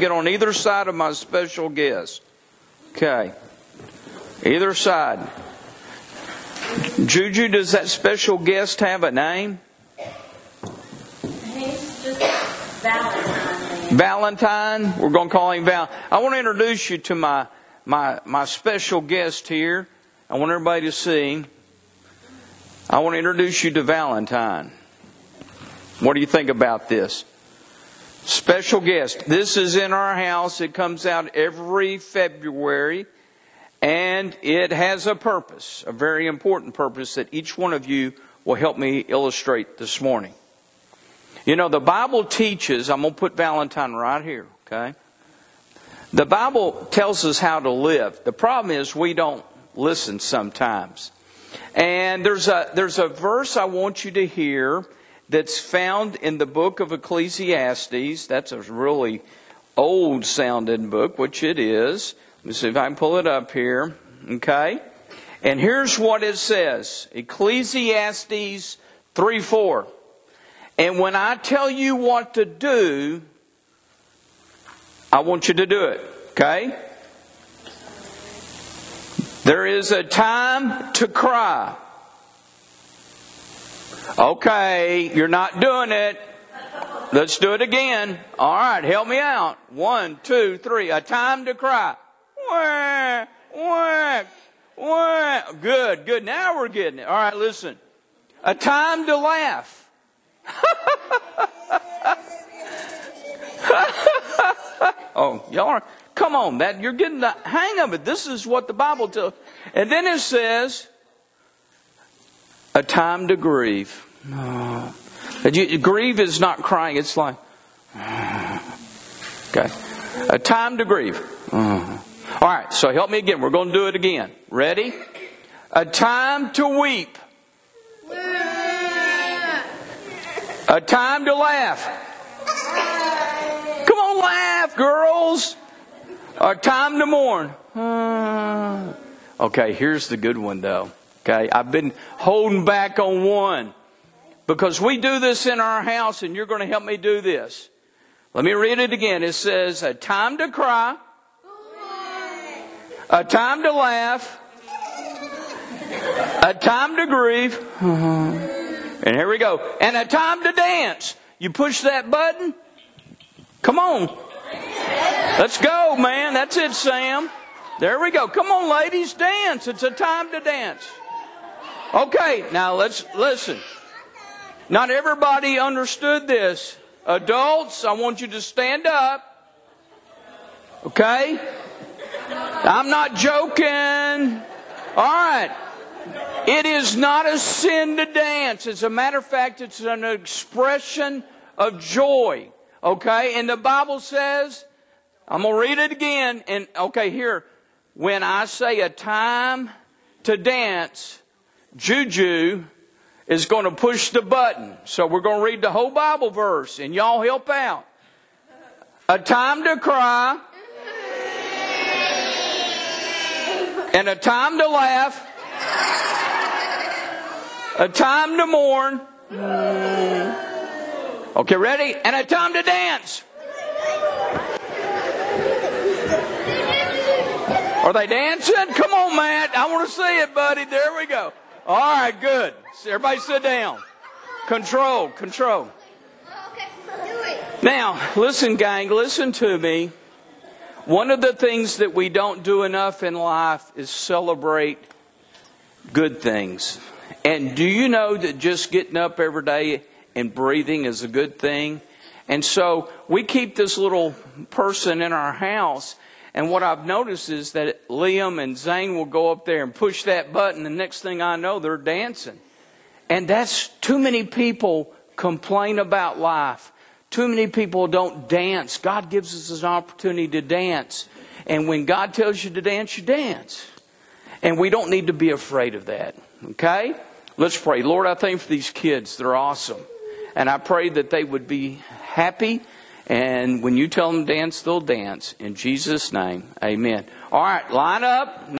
Get on either side of my special guest. Okay. Either side. Juju, does that special guest have a name? He's just Valentine. Valentine. We're going to call him Val. I want to introduce you to my my my special guest here. I want everybody to see. I want to introduce you to Valentine. What do you think about this? Special guest. This is in our house. It comes out every February. And it has a purpose, a very important purpose that each one of you will help me illustrate this morning. You know, the Bible teaches, I'm going to put Valentine right here, okay? The Bible tells us how to live. The problem is we don't listen sometimes. And there's a, there's a verse I want you to hear that's found in the book of Ecclesiastes. That's a really old sounding book, which it is. Let me see if I can pull it up here. Okay? And here's what it says Ecclesiastes 3 4. And when I tell you what to do, I want you to do it. Okay? There is a time to cry. Okay, you're not doing it. Let's do it again. All right, help me out. One, two, three. A time to cry. Wah, wah, wah. Good, good. Now we're getting it. All right, listen. A time to laugh. oh, y'all are, come on, that you're getting the hang of it. This is what the Bible tells. And then it says, a time to grieve. Oh. Grieve is not crying, it's like, okay. A time to grieve. All right, so help me again. We're going to do it again. Ready? A time to weep. A time to laugh. Come on, laugh, girls. A time to mourn. Okay, here's the good one, though. Okay, I've been holding back on one because we do this in our house, and you're going to help me do this. Let me read it again. It says, A time to cry, a time to laugh, a time to grieve, uh-huh, and here we go, and a time to dance. You push that button. Come on. Let's go, man. That's it, Sam. There we go. Come on, ladies, dance. It's a time to dance. Okay, now let's listen. Not everybody understood this. Adults, I want you to stand up. Okay? I'm not joking. All right. It is not a sin to dance. As a matter of fact, it's an expression of joy. Okay? And the Bible says, I'm going to read it again. And okay, here. When I say a time to dance, Juju is going to push the button. So we're going to read the whole Bible verse and y'all help out. A time to cry and a time to laugh, a time to mourn. Okay, ready? And a time to dance. Are they dancing? Come on, Matt. I want to see it, buddy. There we go. All right, good. Everybody sit down. Control, control. Now, listen, gang, listen to me. One of the things that we don't do enough in life is celebrate good things. And do you know that just getting up every day and breathing is a good thing? And so we keep this little person in our house. And what I've noticed is that Liam and Zane will go up there and push that button. The next thing I know, they're dancing. And that's too many people complain about life. Too many people don't dance. God gives us an opportunity to dance. And when God tells you to dance, you dance. And we don't need to be afraid of that. Okay? Let's pray. Lord, I thank for these kids. They're awesome. And I pray that they would be happy. And when you tell them to dance, they'll dance. In Jesus' name, amen. All right, line up.